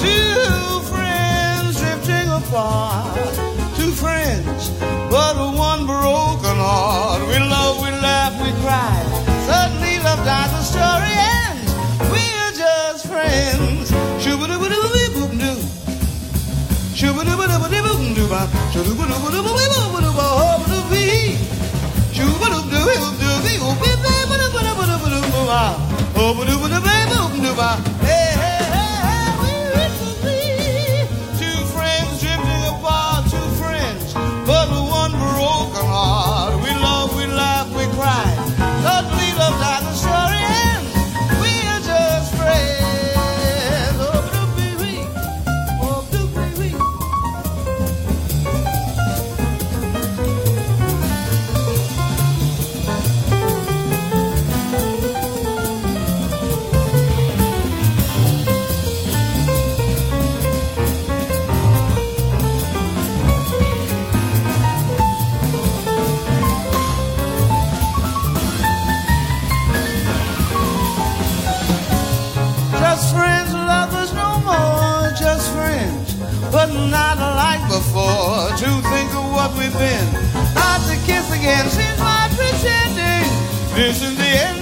Two friends drifting apart. Two friends, but one broken heart. We love, we laugh, we cry. Suddenly love dies, the story ends. We're just friends. Shoo-ba-doo-ba-doo-ba-doo-ba-doo. Shoo-ba-doo-ba-doo-ba-doo-ba-doo-ba. Shoo-ba-doo-ba-doo-ba-doo-ba-doo-ba-doo-bee. Shoo-ba-doo-ba-doo-ba-doo-ba-doo-ba-doo-ba. Oh-ba-doo-ba-doo-ba-doo-ba. Hey, what we've been, not to kiss again seems like pretending. This is the ending.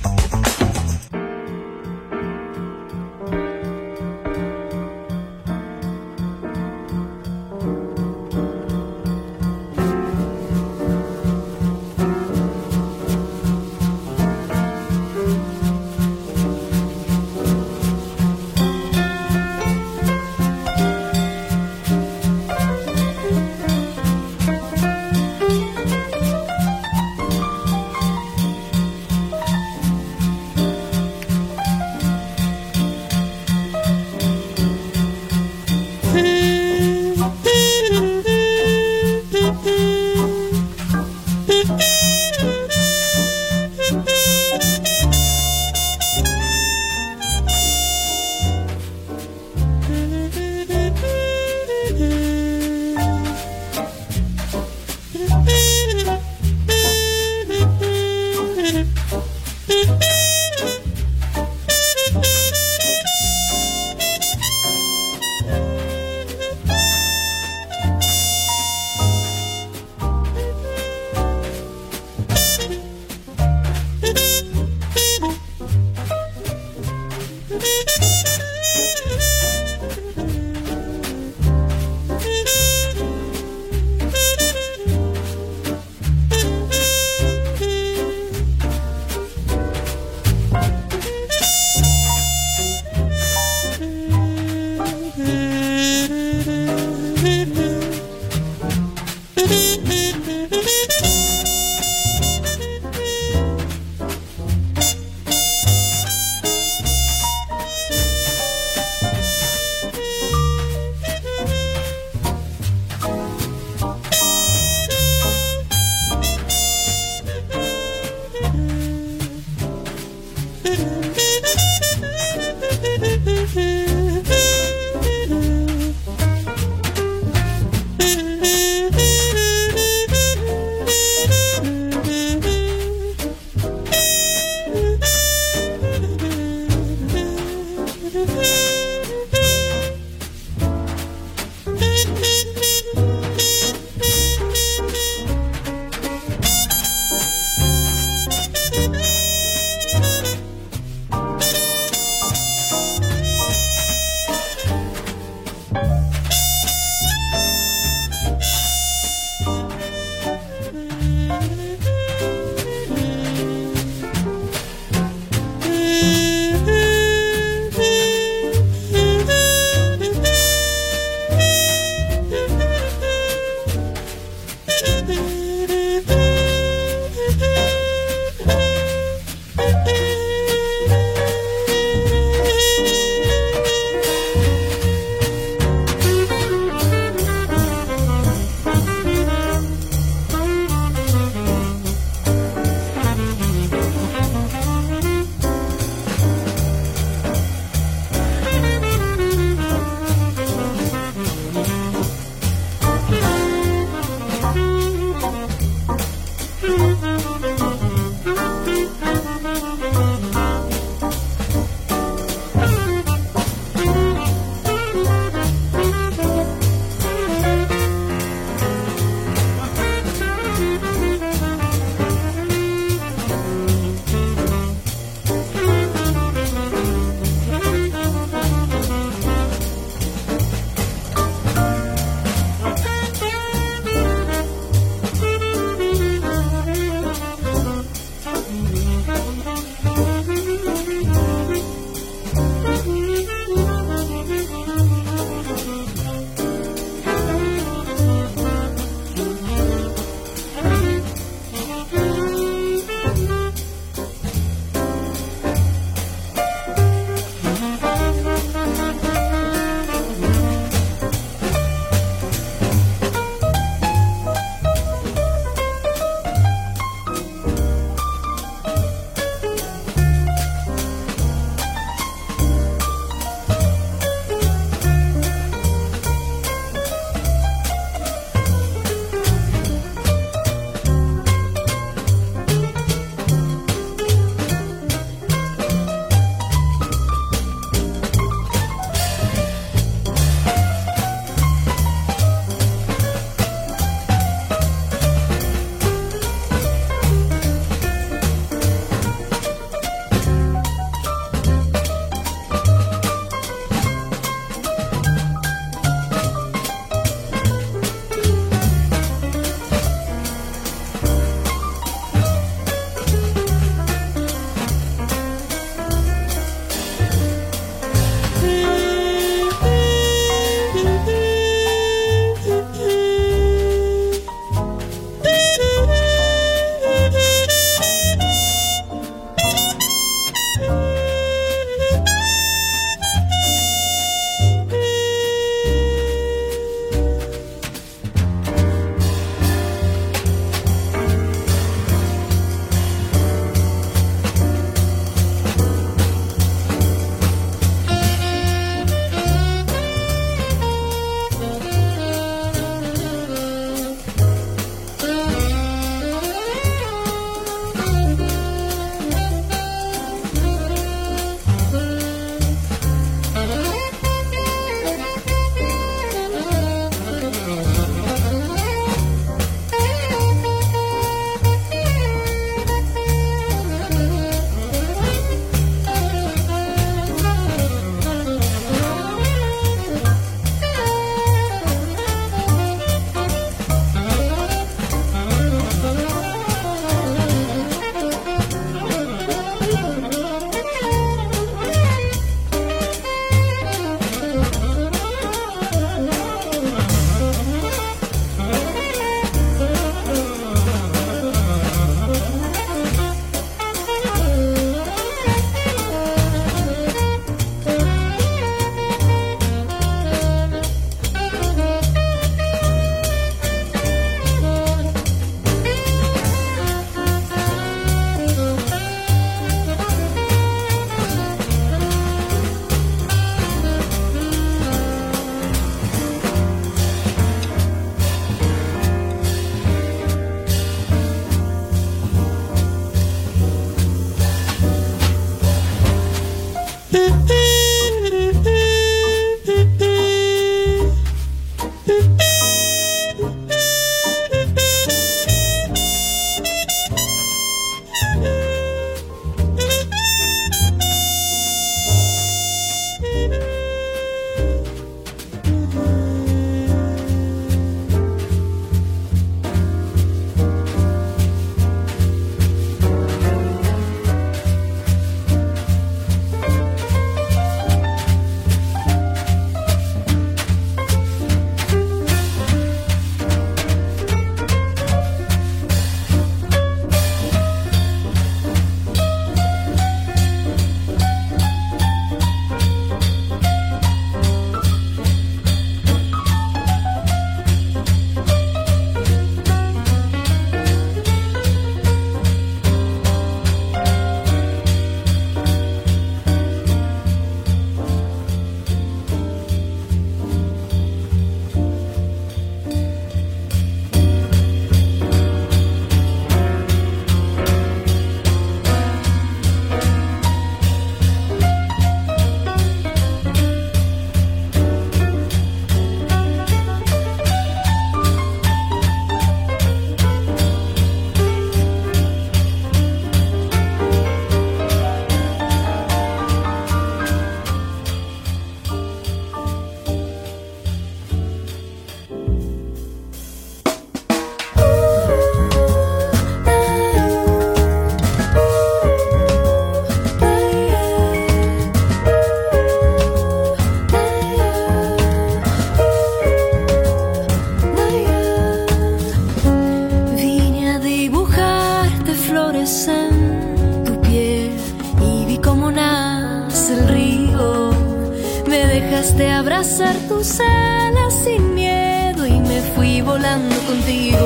Abrazar tus alas sin miedo y me fui volando contigo.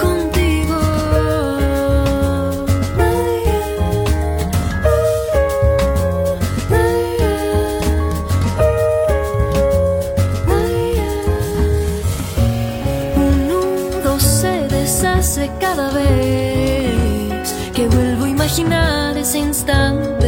Contigo. Un nudo se deshace cada vez que vuelvo a imaginar ese instante.